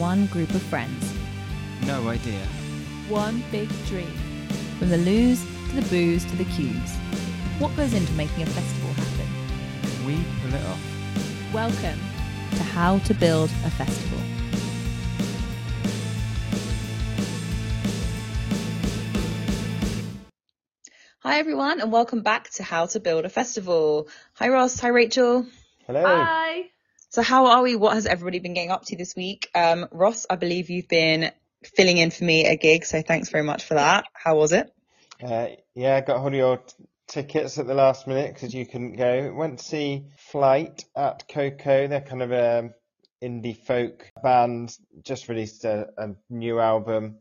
one group of friends, No idea. One big dream. from the loos to the booze to the cues. What goes into making a festival happen? We pull it off. Welcome. To how to build a festival. Hi everyone, and welcome back to How to Build a Festival. Hi Ross, hi Rachel. Hello. Bye. So how are we? What has everybody been getting up to this week? Um, Ross, I believe you've been filling in for me a gig, so thanks very much for that. How was it? Uh, yeah, I got hold of your t- tickets at the last minute because you couldn't go. Went to see Flyte at KOKO. They're kind of a indie folk band. Just released a, a new album.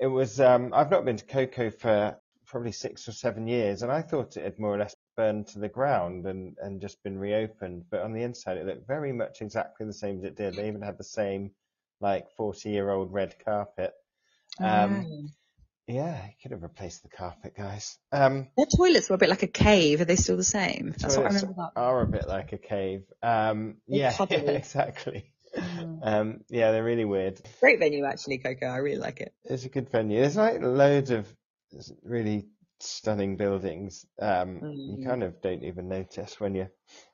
It was. Um, I've not been to KOKO for probably six or seven years, and I thought it had more or less burned to the ground and and just been reopened. But on the inside, it looked very much exactly the same as it did. They even had the same like 40 year old red carpet. Um, Yeah, you could have replaced the carpet, guys. Um, Their toilets were a bit like a cave. Are they still the same? That's what I remember. That. are a bit like a cave. Um, They're yeah, exactly. Mm. Um, yeah, they're really weird. Great venue actually, KOKO. I really like it. It's a good venue. There's like loads of really stunning buildings. Um, Mm. you kind of don't even notice when you're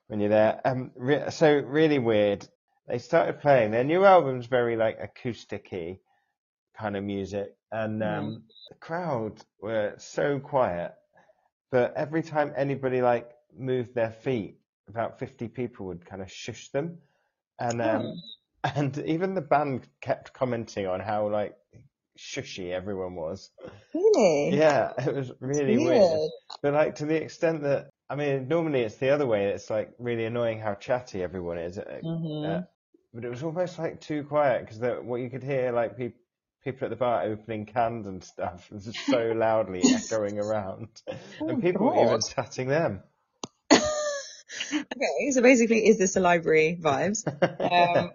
when you're there. Um, re- so really weird. They started playing their new album's very like acoustic-y kind of music, and um, the crowd were so quiet. But every time anybody like moved their feet, about 50 people would kind of shush them, and um, and even the band kept commenting on how like shushy everyone was. Really? Yeah, it was really weird. Weird. But like to the extent that I mean, normally it's the other way. It's like really annoying how chatty everyone is. Uh, Mhm. uh, but it was almost like too quiet because what you could hear like people people at the bar opening cans and stuff was just so loudly echoing around, Oh, and people were even chatting them. Okay, so basically, is this a library vibes? Um,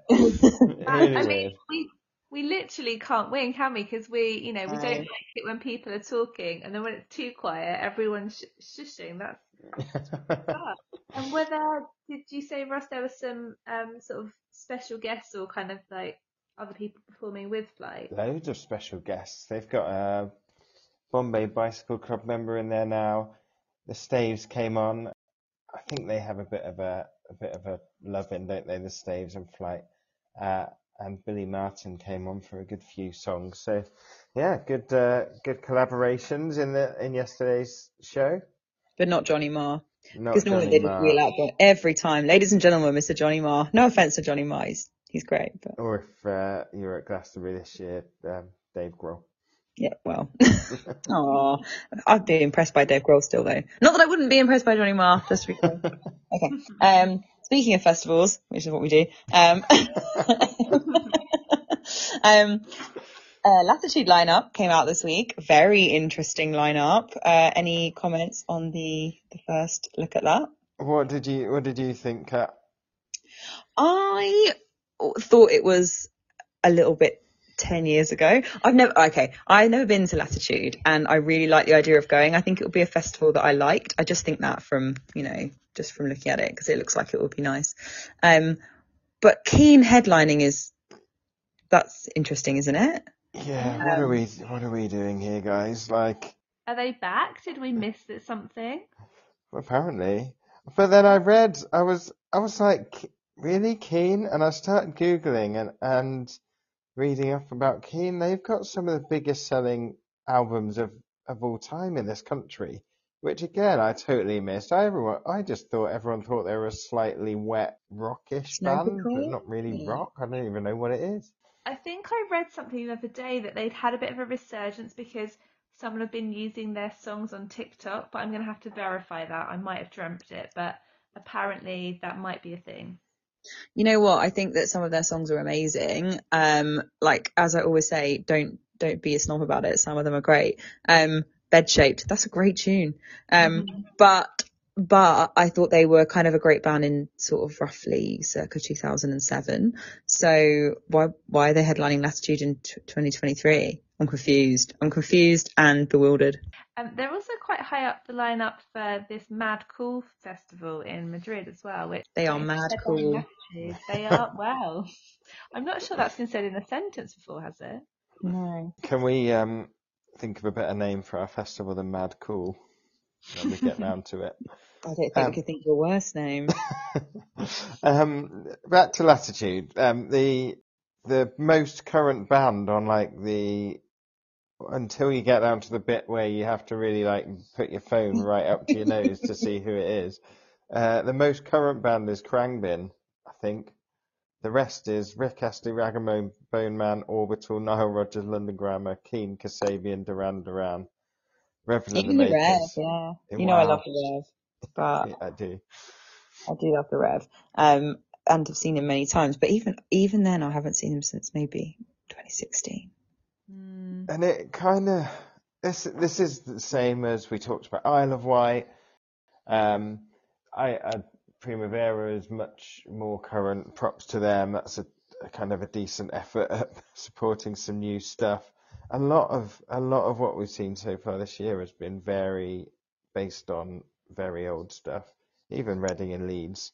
I, I mean, we we literally can't win, can we? Because we, you know, we don't like it when people are talking, and then when it's too quiet, everyone's sh- shushing. That's. And whether did you say, Russ, there was some um sort of special guests or kind of like other people performing with Flyte? Loads of special guests. They've got a Bombay Bicycle Club member in there now. The Staves came on. I think they have a bit of a a bit of a love in, don't they? The Staves and Flyte. Uh, and Billie Marten came on for a good few songs. So yeah, good uh, good collaborations in the in yesterday's show. but not Johnny Marr. Because normally Johnny they just wheel out John- every time. Ladies and gentlemen, Mr. Johnny Marr. No offense to Johnny Marr. He's, he's great, but Or if uh, you were at Glastonbury this year, um, Dave Grohl. yeah, well. Aw, I'd be impressed by Dave Grohl still though. Not that I wouldn't be impressed by Johnny Marr, just to be clear. Okay. Um, speaking of festivals, which is what we do, um, um, uh, Latitude lineup came out this week. Very interesting lineup. Uh, any comments on the, the first look at that? What did you What did you think, Cat? I thought it was a little bit 10 years ago. I've never, okay, I've never been to Latitude and I really like the idea of going. I think it would be a festival that I liked. I just think that from, you know, just from looking at it because it looks like it would be nice. Um, but Keane headlining is, that's interesting, isn't it? Yeah, what are Um, we What are we doing here, guys? Like. Are they back? Did we miss it- something? Apparently. But then I read, I was, I was like, really keen, and I started Googling and, and reading up about Keane. They've got some of the biggest selling albums of, of all time in this country, which again, I totally missed. I everyone, I just thought everyone thought they were a slightly wet, rockish band, but not really rock. I don't even know what it is. I think I read something the other day that they'd had a bit of a resurgence because someone had been using their songs on TikTok, but I'm going to have to verify that. I might have dreamt it, but apparently that might be a thing. You know what? I think that some of their songs are amazing. Um, like as I always say, don't don't be a snob about it. Some of them are great. Um, Bed shaped, that's a great tune. Um, Mhm. but but I thought they were kind of a great band in sort of roughly circa 2007. So why why are they headlining Latitude in t- 2023? I'm confused. I'm confused and bewildered. Um, they're also quite high up the lineup for this Mad Cool festival in Madrid as well. Which They are mad cool. They are well. I'm not sure that's been said in a sentence before, has it? No. Can we um, think of a better name for our festival than Mad Cool when we get round to it? I don't think Um, we could think of a worse name. um, back to Latitude. Um, the the most current band on like the until you get down to the bit where you have to really like put your phone right up to your nose to see who it is. Uh, the most current band is Khruangbin, I think. The rest is Rick Astley, Ragamuffin, Bone Man, Orbital, Nile Rodgers, London Grammar, Keane, Kasabian, Duran Duran, and the Even the Rev, yeah. Yeah, You know I love the Rev, but Yeah, I do. I do love the Rev. Um, and I've seen him many times, but even even then I haven't seen him since maybe 2016. Mm. And it kind of this this is the same as we talked about Isle of Wight. Um, I, I Primavera is much more current. Props to them. That's a, a kind of a decent effort at supporting some new stuff. A lot of a lot of what we've seen so far this year has been very based on very old stuff. Even Reading and Leeds.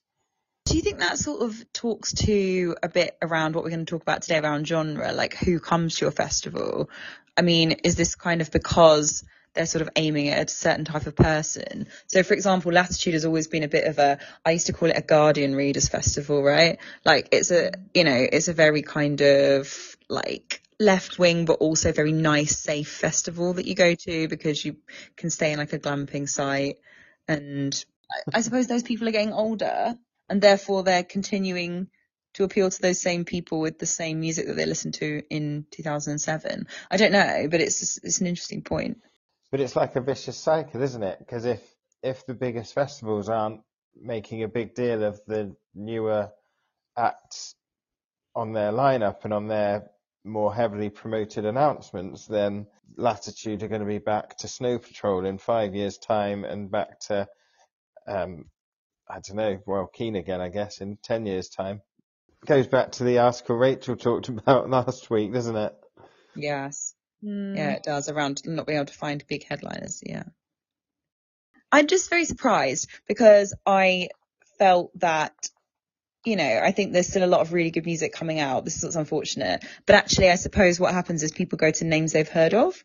Do you think that sort of talks to a bit around what we're going to talk about today around genre, like who comes to your festival? I mean, is this kind of because they're sort of aiming at a certain type of person? So, for example, Latitude has always been a bit of a, I used to call it a Guardian Readers Festival, right? Like it's a, you know, it's a very kind of like left wing, but also very nice, safe festival that you go to because you can stay in like a glamping site. And I, I suppose those people are getting older and therefore they're continuing to appeal to those same people with the same music that they listened to in 2007. I don't know, but it's just, it's an interesting point. But it's like a vicious cycle, isn't it? Because if if the biggest festivals aren't making a big deal of the newer acts on their lineup and on their more heavily promoted announcements, then Latitude are going to be back to Snow Patrol in five years' time and back to, um, I don't know, well, Keane again, I guess, in ten years' time. Goes back to the article Rachel talked about last week, doesn't it? Yes. Mm. Yeah, it does around not being able to find big headliners. Yeah. I'm just very surprised because I felt that, you know, I think there's still a lot of really good music coming out. This is what's unfortunate. But actually, I suppose what happens is people go to names they've heard of.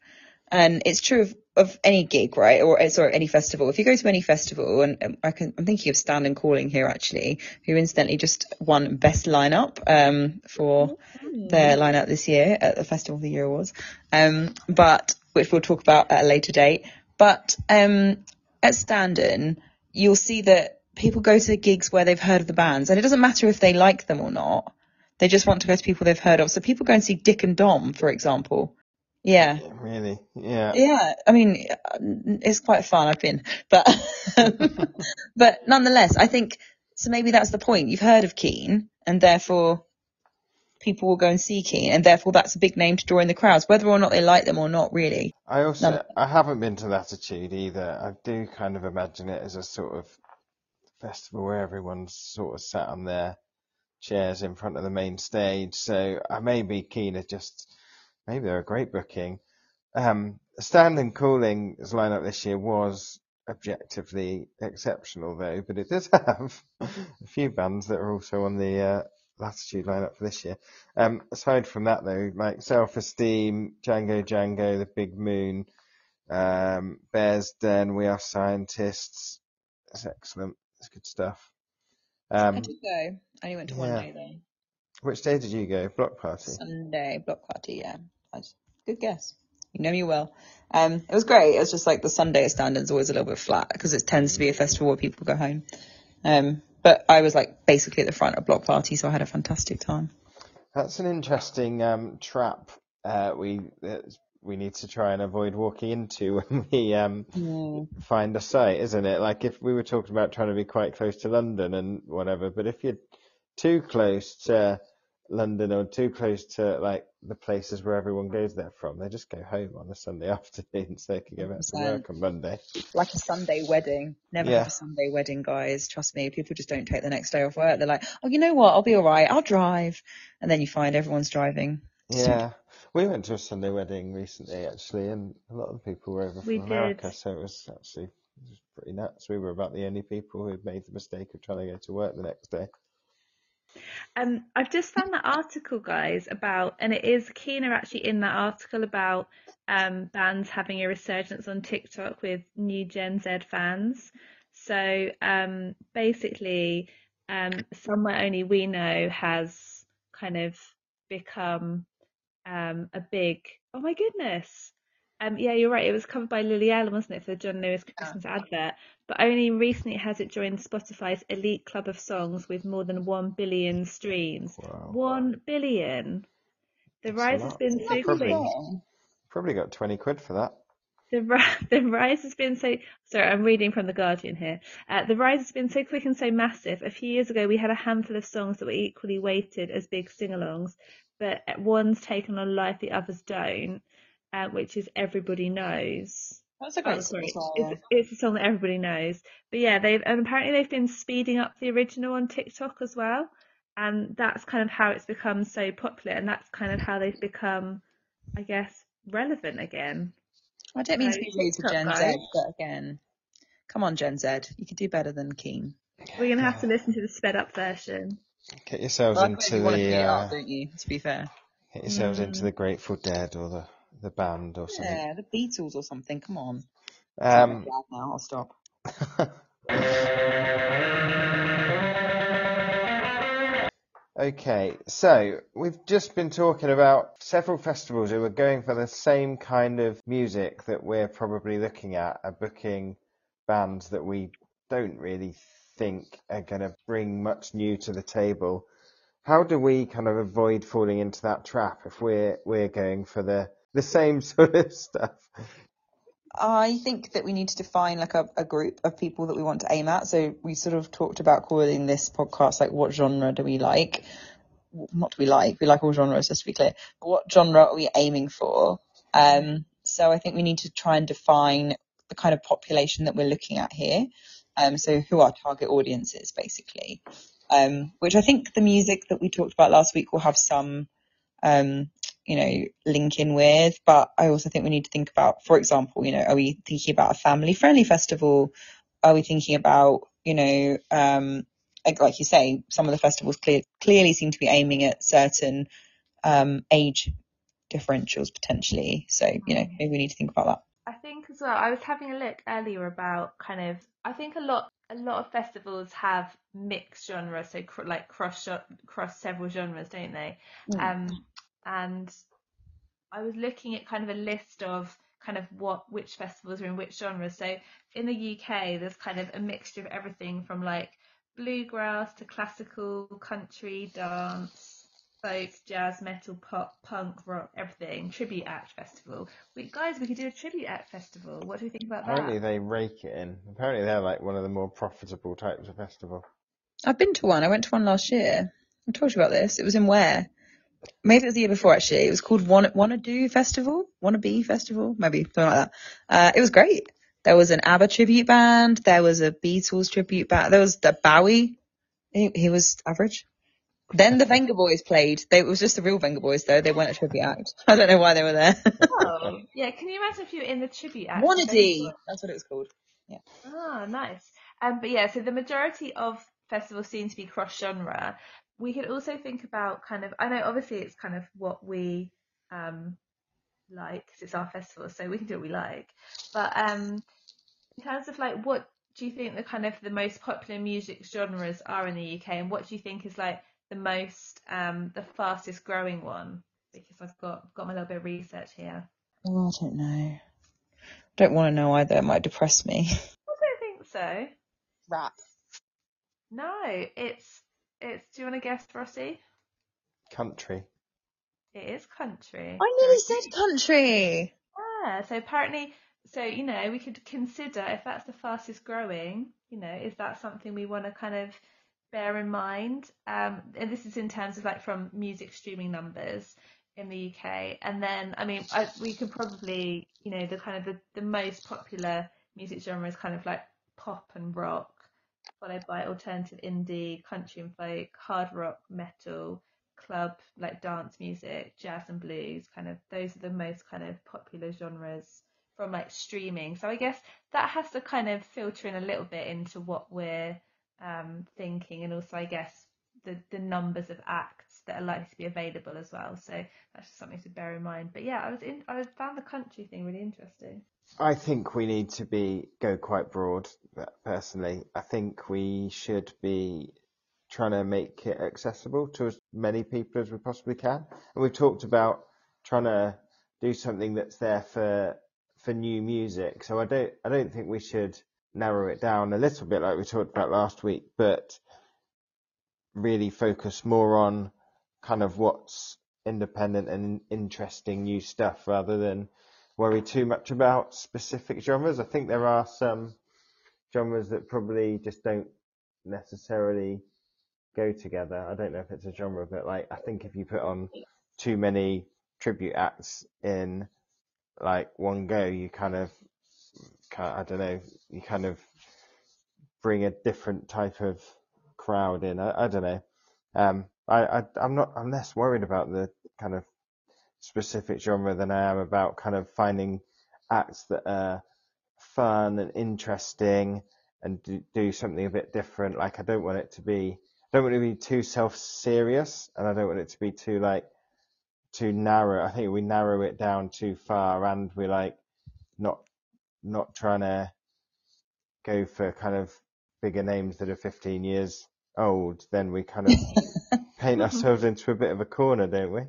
And it's true of, of any gig, right? Or, sorry, any festival. If you go to any festival, and um, I can, I'm thinking of Standon Calling here actually, who incidentally just won best lineup, um, for their lineup this year at the Festival of the Year Awards, um, but which we'll talk about at a later date. But um, at Standon, you'll see that people go to gigs where they've heard of the bands, and it doesn't matter if they like them or not. They just want to go to people they've heard of. So people go and see Dick and Dom, for example. Yeah. Really? Yeah. Yeah, I mean, it's quite fun. I've been, but but nonetheless, I think so. Maybe that's the point. You've heard of Keane, and therefore people will go and see Keane, and therefore that's a big name to draw in the crowds, whether or not they like them or not. Really, I also No. I haven't been to Latitude either. I do kind of imagine it as a sort of festival where everyone's sort of sat on their chairs in front of the main stage. So I may be keen to just maybe they're a great booking. Um, Standon Calling's lineup this year was objectively exceptional though, but it does have a few bands that are also on the uh, Latitude lineup for this year. Um, aside from that though, like Self Esteem, Django Django, The Big Moon, um, Bears Den, We Are Scientists. It's excellent. It's good stuff. I Um, did go. I only went to one yeah. day though. which day did you go? Block party. Sunday block party. Yeah, I good guess. You know me well. Um, it was great. It was just like the Sunday at Standon's always a little bit flat because it tends to be a festival where people go home. Um, but I was like basically at the front of block party, so I had a fantastic time. That's an interesting um, trap uh, we that we need to try and avoid walking into when we um, find a site, isn't it? Like if we were talking about trying to be quite close to London and whatever, but if you're too close to London or too close to like the places where everyone goes there from. They just go home on a Sunday afternoon so they can go back to work on Monday. Like a Sunday wedding. Never Yeah. have a Sunday wedding, guys. Trust me. People just don't take the next day off work. They're like, oh, you know what? I'll be all right. I'll drive. And then you find everyone's driving. Yeah. We went to a Sunday wedding recently actually and a lot of the people were over We from did. America so it was actually it was pretty nuts. We were about the only people who had made the mistake of trying to go to work the next day. Um, I've just found that article, guys, about, and it is Keener actually in that article about um, bands having a resurgence on TikTok with new Gen Z fans. So um, basically, um, Somewhere Only We Know has kind of become um, a big, oh my goodness. Um, yeah, you're right. It was covered by Lily Allen, wasn't it, for the John Lewis Christmas advert? But only recently has it joined Spotify's elite club of songs with more than one billion streams. Wow. One billion. The That's rise has been so Probably. quick. Probably got 20 quid for that. The, the rise has been so. Sorry, I'm reading from The Guardian here. Uh, the rise has been so quick and so massive. A few years ago, we had a handful of songs that were equally weighted as big sing alongs, but one's taken on life, the others don't, uh, which is Everybody Knows. That's a Oh, great sorry. song. It's, it's a song that everybody knows. But yeah, they've and apparently they've been speeding up the original on TikTok as well. And that's kind of how it's become so popular and that's kind of how they've become, I guess, relevant again. I don't mean to be rude to TikTok, Gen guys. Z, but again, come on, Gen Z. You could do better than Keane. We're gonna have to listen to the sped up version. Get yourselves Well, into suppose you want to the uh, up, don't you? To be fair. get yourselves Mm. into the Grateful Dead or the the band or something. Yeah, the Beatles or something. Come on. Um, now. I'll stop. Okay, so we've just been talking about several festivals who are going for the same kind of music that we're probably looking at, are booking bands that we don't really think are going to bring much new to the table. How do we kind of avoid falling into that trap if we're we're going for the the same sort of stuff? I think that we need to define like a, a group of people that we want to aim at. So we sort of talked about calling this podcast like what genre do we like? Not do we like, we like all genres, just to be clear. But what genre are we aiming for? Um, so I think we need to try and define the kind of population that we're looking at here. Um, so who our target audience is basically. Um, which I think the music that we talked about last week will have some um, you know, link in with. But I also think we need to think about, for example, you know, are we thinking about a family friendly festival? Are we thinking about, you know, um, like, like you say, some of the festivals clear, clearly seem to be aiming at certain um, age differentials potentially. So, you know, maybe we need to think about that. I think as well, I was having a look earlier about kind of, I think a lot, a lot of festivals have mixed genres, so cr- like cross cross several genres, don't they? Um, and I was looking at kind of a list of kind of what which festivals are in which genres. So in the UK, there's kind of a mixture of everything from like bluegrass to classical, country, dance, folk, jazz, metal, pop, punk, rock, everything. Tribute act festival. We guys, we could do a tribute act festival. What do we think about Apparently that? Apparently they rake it in. Apparently they're like one of the more profitable types of festival. I've been to one. I went to one last year. I told you about this. It was in where? Maybe it was the year before actually. It was called Wanna, Wanna Do Festival, Wanna Be Festival, maybe something like that. Uh, it was great. There was an ABBA tribute band. There was a Beatles tribute band. There was the Bowie. He, he was average. Then the Venga Boys played. They, it was just the real Venga Boys though. They weren't a tribute act. I don't know why they were there. Oh, yeah. Can you imagine if you were in the tribute act? Wanna Venga D. Boys? That's what it was called. Yeah. Ah, nice. Um, but yeah, so the majority of festivals seem to be cross genre. We could also think about kind of, I know obviously it's kind of what we um like 'cause it's our festival, so we can do what we like. But um, in terms of like, what do you think the kind of the most popular music genres are in the UK, and what do you think is like the most um the fastest growing one? Because I've got got my little bit of research here. Oh, I don't know. Don't want to know either. It might depress me. I don't think so. Rap. No, it's it's. Do you want to guess, Rossi? Country. It is country. I nearly said country. Yeah, so apparently, so you know, we could consider if that's the fastest growing, you know, is that something we want to kind of bear in mind. Um, and this is in terms of like from music streaming numbers in the UK. And then, I mean, I, we could probably, you know, the kind of the, the most popular music genre is kind of like pop and rock, followed by alternative indie, country and folk, hard rock, metal, club, like dance music, jazz and blues. Kind of those are the most kind of popular genres from like streaming. So I guess that has to kind of filter in a little bit into what we're um, thinking, and also I guess the the numbers of acts that are likely to be available as well. So that's just something to bear in mind. But yeah, I was in, I found the country thing really interesting. I think we need to be go quite broad. Personally, I think we should be trying to make it accessible to as many people as we possibly can. And we've talked about trying to do something that's there for for new music. So I don't I don't think we should narrow it down a little bit like we talked about last week, but really focus more on kind of what's independent and interesting new stuff rather than worry too much about specific genres. I think there are some genres that probably just don't necessarily go together. I don't know if it's a genre, but like I think if you put on too many tribute acts in like one go, you kind of, I don't know, you kind of bring a different type of crowd in. I, I don't know. Um, I, I, I'm not, I'm less worried about the kind of specific genre than I am about kind of finding acts that are fun and interesting and do, do something a bit different. Like I don't want it to be, I don't want it to be too self-serious and I don't want it to be too like too narrow. I think we narrow it down too far, and we're like not not trying to go for kind of bigger names that are 15 years old. Then we kind of paint ourselves into a bit of a corner, don't we?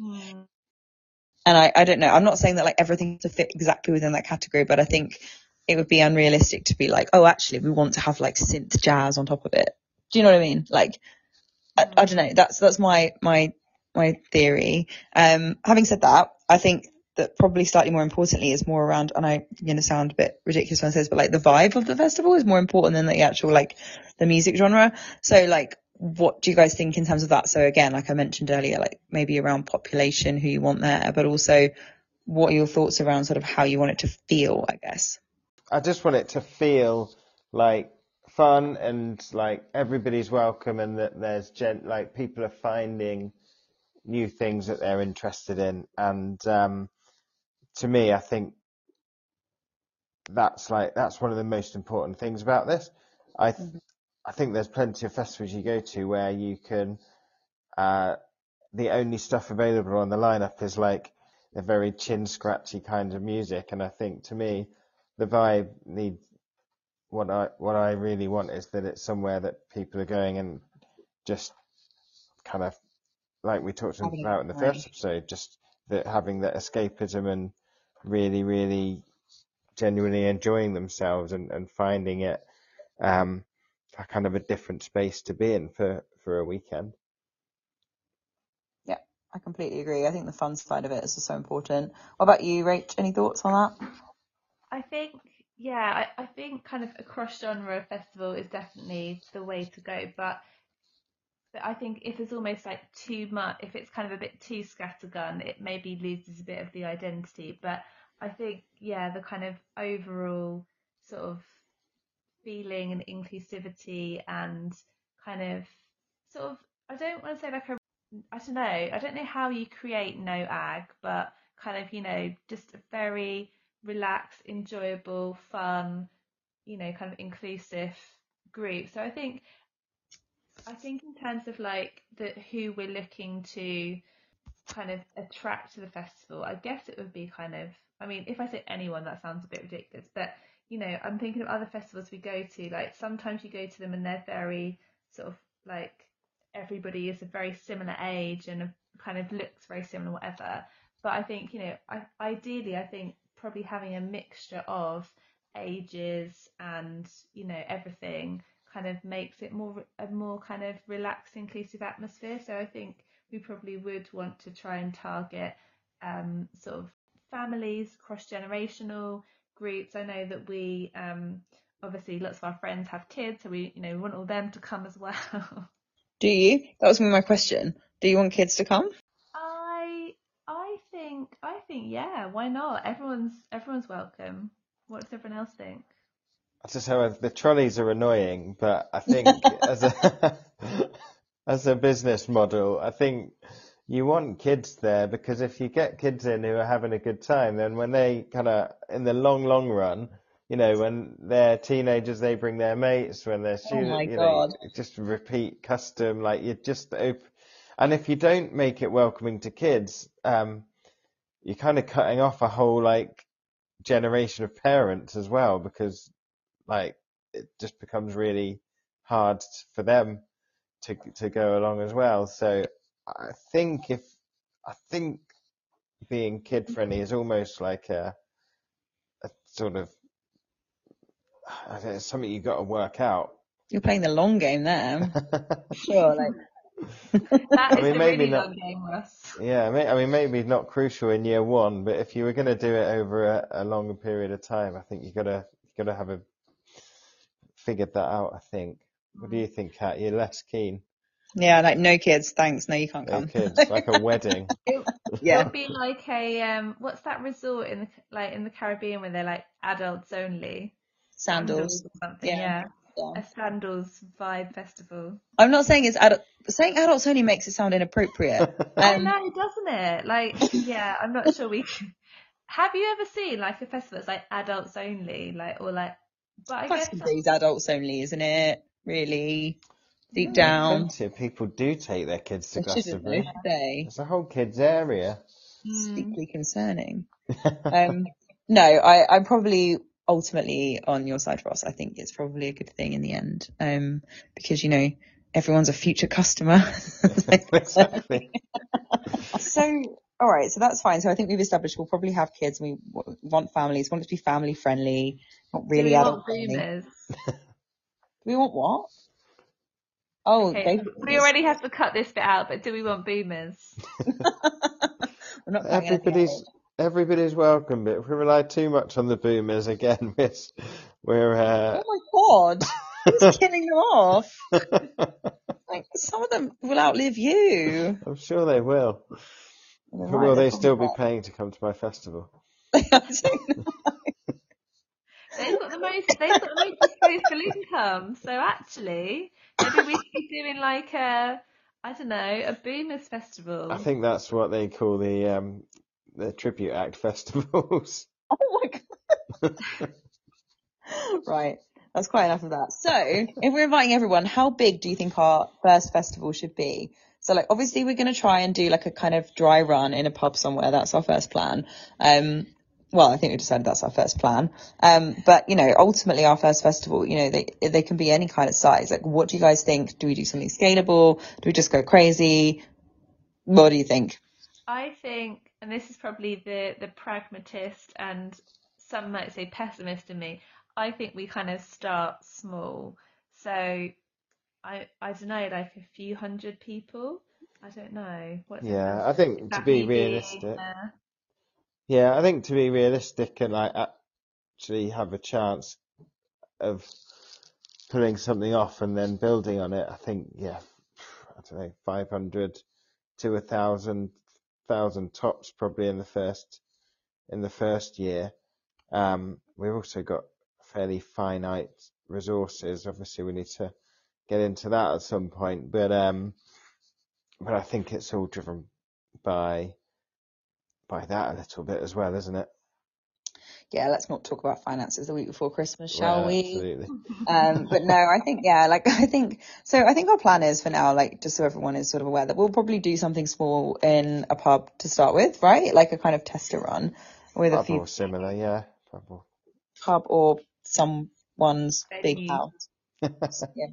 Hmm. And I, I don't know. I'm not saying that like everything to fit exactly within that category, but I think it would be unrealistic to be like, oh, actually, we want to have like synth jazz on top of it. Do you know what I mean? Like, I, I don't know. That's that's my my my theory. Um, having said that, I think that probably slightly more importantly is more around, and I, going to sound a bit ridiculous when I say this, but like the vibe of the festival is more important than the actual, like the music genre. So like, what do you guys think in terms of that? So again, like I mentioned earlier, like maybe around population, who you want there, but also what are your thoughts around sort of how you want it to feel, I guess? I just want it to feel like fun and like everybody's welcome and that there's gent, like people are finding new things that they're interested in. And um, to me, I think that's like that's one of the most important things about this. I th- mm-hmm. I think there's plenty of festivals you go to where you can uh, the only stuff available on the lineup is like a very chin scratchy kind of music, and I think to me the vibe needs what I what I really want is that it's somewhere that people are going and just kind of like we talked about in the first episode, just that having that escapism and really, really genuinely enjoying themselves and, and finding it um, a kind of a different space to be in for, for a weekend. Yeah, I completely agree. I think the fun side of it is so important. What about you, Rach? Any thoughts on that? I think, yeah, I, I think kind of a cross genre festival is definitely the way to go, but but I think if there's almost like too much, if it's kind of a bit too scattergun, it maybe loses a bit of the identity. But I think, yeah, the kind of overall sort of feeling and inclusivity and kind of sort of, I don't want to say like a, I don't know, I don't know how you create no ag, but kind of, you know, just a very relaxed, enjoyable, fun, you know, kind of inclusive group. So I think I think in terms of like the who we're looking to kind of attract to the festival, I guess it would be kind of I mean, if I say anyone that sounds a bit ridiculous, but you know, I'm thinking of other festivals we go to, like sometimes you go to them and they're very sort of like everybody is a very similar age and kind of looks very similar, whatever. But I think, you know, I, ideally, I think probably having a mixture of ages and, you know, everything kind of makes it more a more kind of relaxed, inclusive atmosphere. So I think we probably would want to try and target um, sort of families, cross generational groups. I know that we um, obviously lots of our friends have kids, so we you know we want all them to come as well. Do you? That was my question. Do you want kids to come? I I think I think yeah, why not? Everyone's everyone's welcome. What does everyone else think? I just the trolleys are annoying, but I think as a as a business model, I think you want kids there because if you get kids in who are having a good time, then when they kind of in the long long run, you know, when they're teenagers, they bring their mates. When they're students, my you know, God. just repeat custom. Like you just open, and if you don't make it welcoming to kids, um, you're kind of cutting off a whole like generation of parents as well because like it just becomes really hard for them to to go along as well. So I think if I think being kid friendly is almost like a a sort of I don't know, something you've got to work out. You're playing the long game there. Sure, like That I is mean, a maybe really not- long game, Russ. Yeah, I mean maybe not crucial in year one, but if you were going to do it over a, a longer period of time, I think you gotta you gotta have a figured that out. I think. What do you think, Cat? You're less keen. yeah, like no kids, thanks. No, you can't come. No come. kids, like a wedding. It Yeah. would be like a um, what's that resort in the like in the Caribbean where they're like adults only? Sandals. or something. Yeah. Yeah. Yeah. A sandals vibe festival. I'm not saying it's adult. Saying adults only makes it sound inappropriate. I Um, know, doesn't it? Like, yeah, I'm not sure we. Can... Have you ever seen like a festival that's like adults only, like or like? But I guess Glastonbury's adults only, isn't it? Really, deep Yeah, down. Plenty of people do take their kids to They shouldn't, Glastonbury. should they? There's a whole kids area. Mm. Deeply concerning. Um, no, I, I'm probably ultimately on your side, Ross. I think it's probably a good thing in the end, um, because you know everyone's a future customer. exactly. so, all right, so that's fine. So I think we've established we'll probably have kids. We w- want families. Want it to be family friendly, not Do really we adult want friendly. boomers? Do we want what? Oh, Okay, we already have to cut this bit out, but do we want boomers? We're not Everybody's everybody's welcome, but if we rely too much on the boomers again, we're we're uh, Oh my god, who's killing them off? Like some of them will outlive you. I'm sure they will. They're But right, will they're still be paying to come to my festival? right. I don't know. They've got the most. They've got the most disposable income. So actually, maybe we should be doing like a, I don't know, a boomers festival. I think that's what they call the um the tribute act festivals. Oh my god. right, that's quite enough of that. So, if we're inviting everyone, how big do you think our first festival should be? So, like, obviously, we're going to try and do like a kind of dry run in a pub somewhere. That's our first plan. Um, well, I think we decided that's our first plan. Um, but you know, ultimately, our first festival, you know, they they can be any kind of size. Like, what do you guys think? Do we do something scalable? Do we just go crazy? What do you think? I think, and this is probably the the pragmatist and some might say pessimist in me. I think we kind of start small. So I I don't know, like a few hundred people. I don't know. What's Yeah, I think to be Exactly, realistic. uh, Yeah, I think to be realistic and like actually have a chance of pulling something off and then building on it, I think yeah, I don't know, 500 to a thousand, thousand tops probably in the first in the first year. Um, we've also got fairly finite resources. Obviously, we need to get into that at some point, but um, but I think it's all driven by by that a little bit as well, isn't it? Yeah, let's not talk about finances the week before Christmas, shall Well, we? Absolutely. Um, but no, I think, yeah, like, I think, so I think our plan is for now, like, just so everyone is sort of aware that we'll probably do something small in a pub to start with, right? Like a kind of tester run with a Pub few or similar, yeah. Pub or- pub or someone's big house. yeah.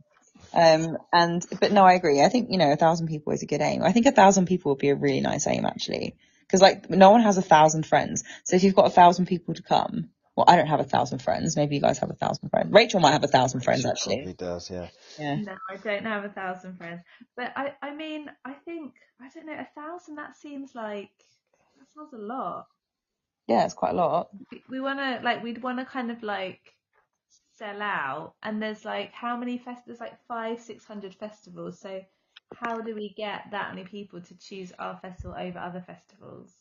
Um, and, but no, I agree. I think, you know, a thousand people is a good aim. I think a thousand people would be a really nice aim, actually. Cause like, no one has a thousand friends. So if you've got a thousand people to come, well, I don't have a thousand friends. Maybe you guys have a thousand friends. Rachel might have a thousand friends, She actually. Probably does, yeah. Yeah. No, I don't have a thousand friends. But I, I mean, I think, I don't know, a thousand, that seems like, that sounds a lot. Yeah, it's quite a lot. We, we want to, like, we'd want to kind of like sell out, and there's like how many fest? There's like five, six hundred festivals. So how do we get that many people to choose our festival over other festivals?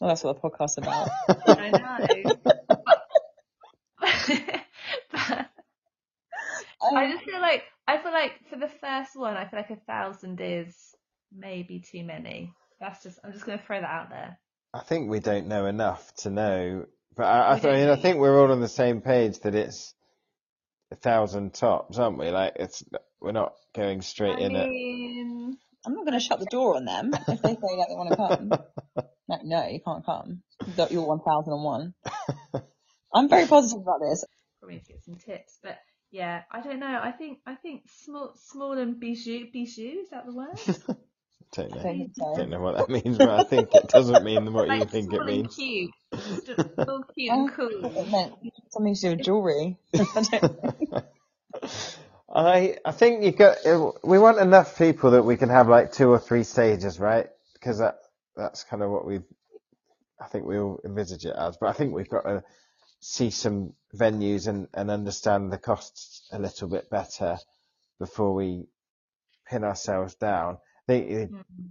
Well, that's what the podcast's about. I know. but I um, just feel like I feel like for the first one, I feel like a thousand is maybe too many. That's just I'm just gonna throw that out there. I think we don't know enough to know, but I, I, th- I mean, I think we're all on the same page that it's a thousand tops, aren't we? Like it's we're not going straight I in at. mean, I'm not going to shut the door on them if they say that they want to come. No, no, you can't come. You're you're 1001. I'm very positive about this. probably need to get some tips, but yeah, I don't know. I think I think small small and bijou bijou is that the word? don't I know. think so. Don't know what that means, but I think it doesn't mean what you think small it and means. cute, St- small, cute and I thought cool. it meant something to do with jewellery. I I think you got uh, we want enough people that we can have like two or three stages, right? Because that that's kind of what we I think we all envisage it as. But I think we've got to see some venues and and understand the costs a little bit better before we pin ourselves down. I think it- mm-hmm.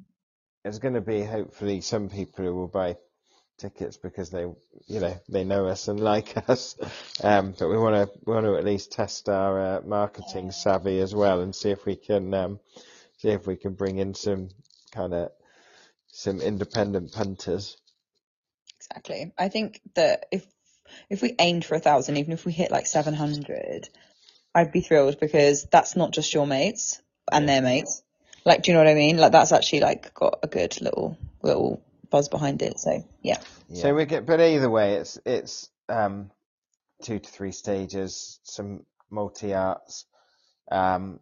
there's going to be hopefully some people who will buy tickets because they you know they know us and like us um but we want to we want to at least test our uh, marketing savvy as well and see if we can um see if we can bring in some kind of some independent punters Exactly. I think that if if we aimed for a thousand, even if we hit like seven hundred, I'd be thrilled because that's not just your mates and Yeah. their mates. Like, do you know what I mean? Like, that's actually like got a good little little buzz behind it. So yeah, so we get but either way it's it's um two to three stages some multi arts um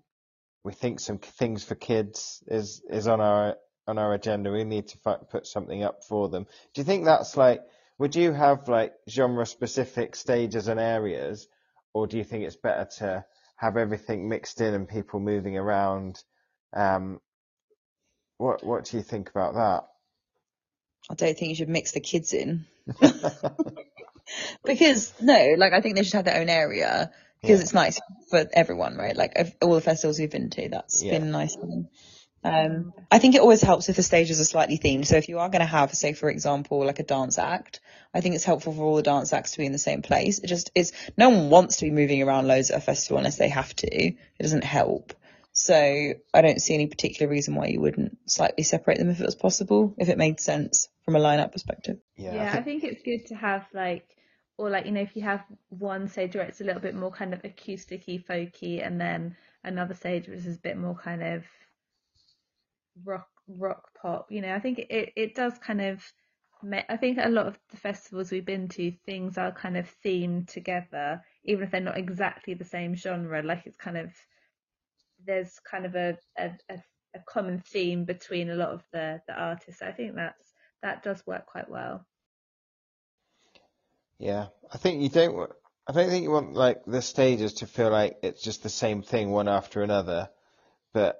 we think some things for kids is is on our on our agenda. We need to fi- put something up for them. Do you think that's like? Would you have like genre specific stages and areas, or do you think it's better to have everything mixed in and people moving around? Um, what what do you think about I don't think you should mix the kids in because no, like I think they should have their own area because Yeah. it's nice for everyone, right? Like all the festivals we've been to, that's Yeah. been nice. Um, I think it always helps if the stages are slightly themed. So if you are going to have, say, for example, like a dance act, I think it's helpful for all the dance acts to be in the same place. It just is, no one wants to be moving around loads at a festival unless they have to. It doesn't help. So I don't see any particular reason why you wouldn't slightly separate them if it was possible, if it made sense from a lineup perspective. yeah, Yeah, I I think, think it's good to have like, or like you know, if you have one stage where it's a little bit more kind of acousticy, folky, and then another stage which is a bit more kind of rock, rock pop. You know, I think it it does kind of. I think a lot of the festivals we've been to, things are kind of themed together, even if they're not exactly the same genre. Like it's kind of there's kind of a a, a, common theme between a lot of the the artists. I think that's that does work quite well. yeah, I think you don't. I don't think you want like the stages to feel like it's just the same thing one after another. But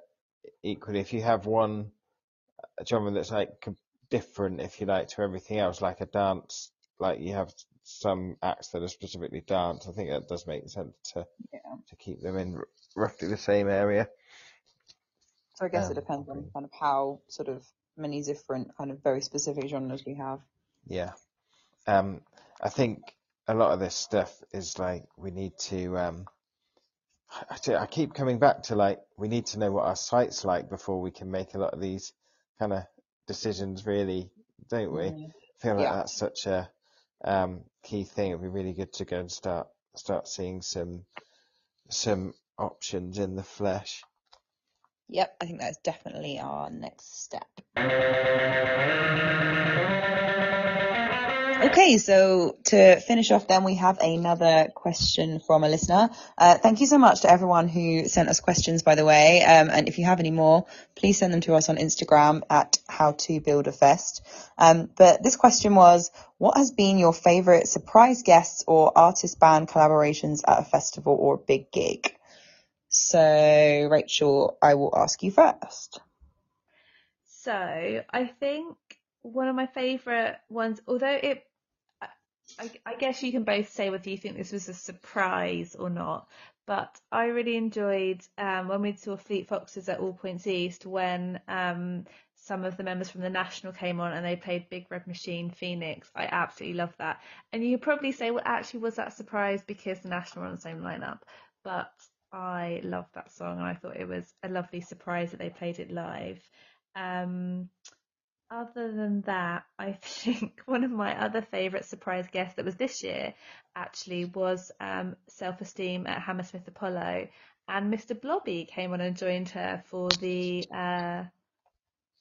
equally, if you have one uh, genre that's like different, if you like, to everything else, like a dance, like you have some acts that are specifically dance. I think that does make sense to to keep them in r- roughly the same area. So I guess Um, it depends on kind of how sort of many different kind of very specific genres we have. Yeah. Um, I think a lot of this stuff is like we need to. Um, I, I keep coming back to like we need to know what our site's like before we can make a lot of these kind of decisions. Really, don't we? Mhm. feel like Yeah. that's such a um, key thing. It'd be really good to go and start start seeing some some options in the flesh. Yep, I think that's definitely our next step. Okay, so to finish off, then we have another question from a listener. Uh, thank you so much to everyone who sent us questions, by the way. Um, and if you have any more, please send them to us on Instagram at How to Build a Fest. Um, but this question was, what has been your favorite surprise guests or artist band collaborations at a festival or a big gig? So, Rachel, I will ask you first. So I think one of my favourite ones, although it I, I guess you can both say whether you think this was a surprise or not. But I really enjoyed um, when we saw Fleet Foxes at All Points East when um, some of the members from the National came on and they played Big Red Machine Phoenix. I absolutely love that. And you probably say, well, actually, was that a surprise because the National were on the same lineup? But I loved that song and I thought it was a lovely surprise that they played it live. Um, other than that, I think one of my other favourite surprise guests that was this year actually was um, Self Esteem at Hammersmith Apollo, and Mr. Blobby came on and joined her for the uh,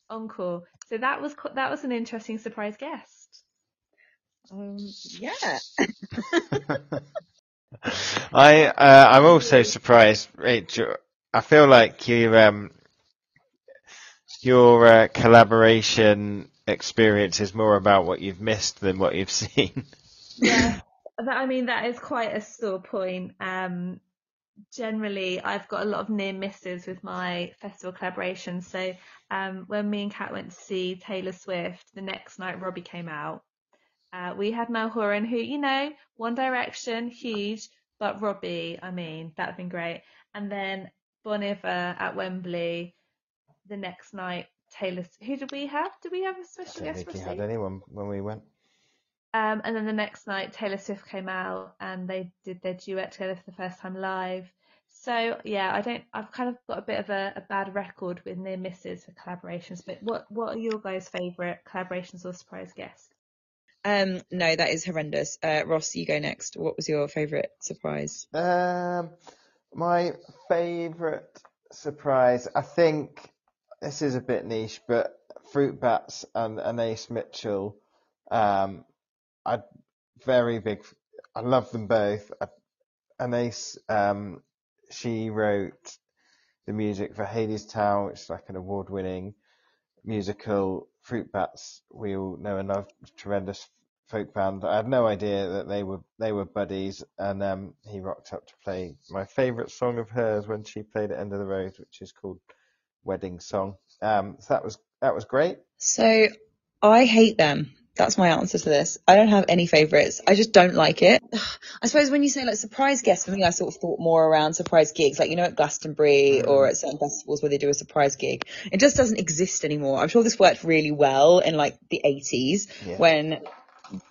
encore. So that was that was an interesting surprise guest. Um, yeah. I uh, I'm also surprised, Rachel. I feel like you um your uh, collaboration experience is more about what you've missed than what you've seen. Yeah, that, I mean that is quite a sore point. Um, generally, I've got a lot of near misses with my festival collaborations. So um, when me and Cat went to see Taylor Swift, the next night Robbie came out. Uh, we had Niall Horan, who you know, One Direction, huge, but Robbie, I mean, that'd been great. And then Bon Iver at Wembley the next night, Taylor. Who did we have? Did we have a I special don't guest? think you had anyone when we went. Um, and then the next night, Taylor Swift came out and they did their duet together for the first time live. So yeah, I don't. I've kind of got a bit of a, a bad record with near misses for collaborations. But what what are your guys' favourite collaborations or surprise guests? Um, no, that is horrendous. Uh, Ross, you go next. What was your favourite surprise? Um, my favourite surprise, I think this is a bit niche, but Fruit Bats and Anais Mitchell. Um, I very big. I love them both. I, Anais, um, she wrote the music for Hadestown, which is like an award-winning musical. Fruit Bats, we all know and love, tremendous folk band. I had no idea that they were they were buddies, and um, he rocked up to play my favourite song of hers when she played at End of the Road, which is called Wedding Song. Um, so that was that was great. So I hate them. That's my answer to this. I don't have any favourites. I just don't like it. I suppose when you say like surprise guests, for me, I sort of thought more around surprise gigs, like you know at Glastonbury or at certain festivals where they do a surprise gig. It just doesn't exist anymore. I'm sure this worked really well in like the 80s Yeah. when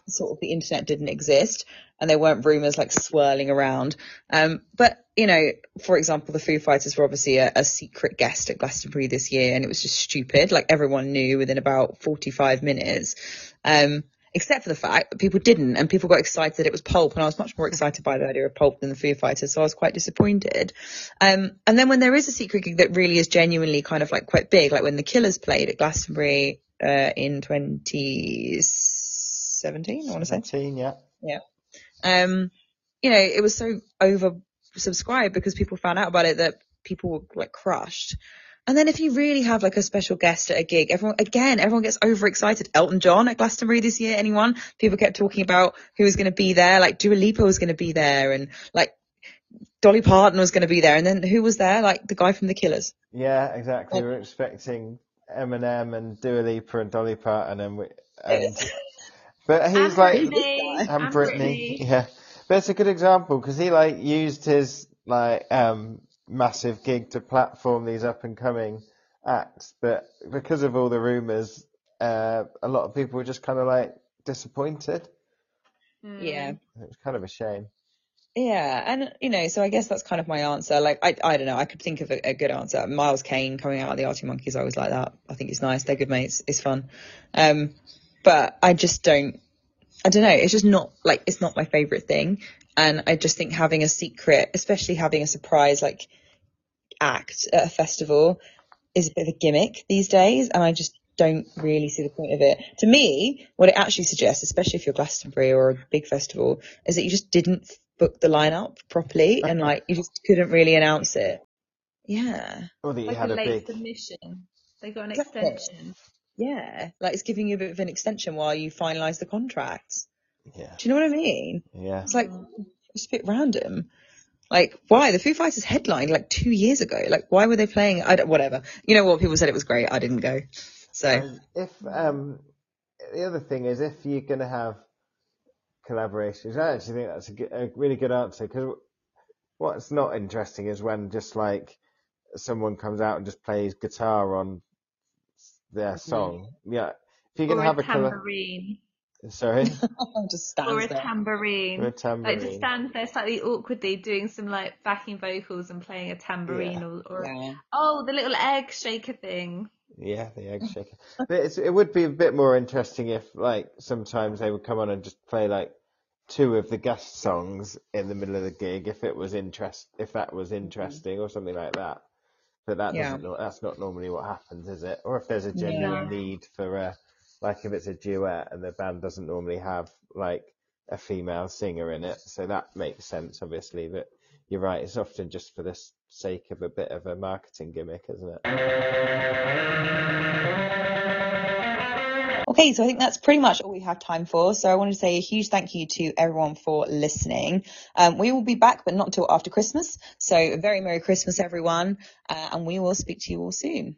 sort of the internet didn't exist and there weren't rumors like swirling around. Um, but you know, for example, the Foo Fighters were obviously a, a secret guest at Glastonbury this year, and it was just stupid. Like everyone knew within about 45 minutes. Um, except for the fact that people didn't, and people got excited that it was Pulp, and I was much more excited by the idea of Pulp than the Foo Fighters, so I was quite disappointed. Um, and then when there is a secret gig that really is genuinely kind of like quite big, like when the Killers played at Glastonbury uh, in 2017, I want to say. 17, yeah. Yeah. Um, you know, it was so oversubscribed because people found out about it that people were like crushed. And then if you really have like a special guest at a gig, everyone again, everyone gets overexcited. Elton John at Glastonbury this year, anyone? People kept talking about who was going to be there. Like Dua Lipa was going to be there, and like Dolly Parton was going to be there. And then who was there? Like the guy from The Killers. Yeah, exactly. We were expecting Eminem and Dua Lipa and Dolly Parton, and, we, and but he's And like Britney, and and Britney, Britney. yeah. But it's a good example because he like used his like um massive gig to platform these up and coming acts, but because of all the rumors, uh, a lot of people were just kind of like disappointed. Hmm. Yeah. It was kind of a shame. Yeah, and you know, so I guess that's kind of my answer. Like, I, I don't know, I could think of a, a good answer. Miles Kane coming out of the Arctic Monkeys, I always like that. I think it's nice. They're good mates. It's fun. Um, but I just don't, I don't know. It's just not like, it's not my favorite thing. And I just think having a secret, especially having a surprise like act at a festival is a bit of a gimmick these days. And I just don't really see the point of it. To me, what it actually suggests, especially if you're Glastonbury or a big festival, is that you just didn't book the lineup properly and like you just couldn't really announce it. Yeah. Or that you Like had a a late big submission. They got an Exactly. extension. Yeah. Like it's giving you a bit of an extension while you finalise the contracts. yeah Do you know what I mean? yeah. It's like it's a bit random. Like why the Foo Fighters headlined like two years ago? Like why were they playing? I don't, whatever. You know what? People said it was great. I didn't go. So And if um, the other thing is, if you're going to have collaborations. I actually think that's a, good, a really good answer because what's not interesting is when just like someone comes out and just plays guitar on their song. Yeah, if you can or have a a colla- tambourine. sorry, just stands Or a there. tambourine. or a Like just tambourine. stands there slightly awkwardly doing some like backing vocals and playing a tambourine Yeah. or, or Yeah. oh the little egg shaker thing. Yeah, the egg shaker. It's, it would be a bit more interesting if, like, sometimes they would come on and just play like two of the guest songs in the middle of the gig, if it was interest, if that was mm-hmm. interesting or something like that. But that Yeah. doesn't, that's not normally what happens, is it? Or if there's a genuine Yeah. need for a, like, if it's a duet and the band doesn't normally have like a female singer in it, so that makes sense, obviously. But you're right, it's often just for the sake of a bit of a marketing gimmick, isn't it? Okay, so I think that's pretty much all we have time for. So I want to say a huge thank you to everyone for listening. Um, we will be back, but not until after Christmas. So a very Merry Christmas, everyone. Uh, and we will speak to you all soon.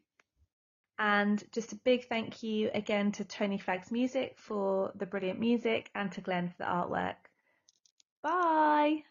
And just a big thank you again to Tony Flags Music for the brilliant music and to Glenn for the artwork. Bye.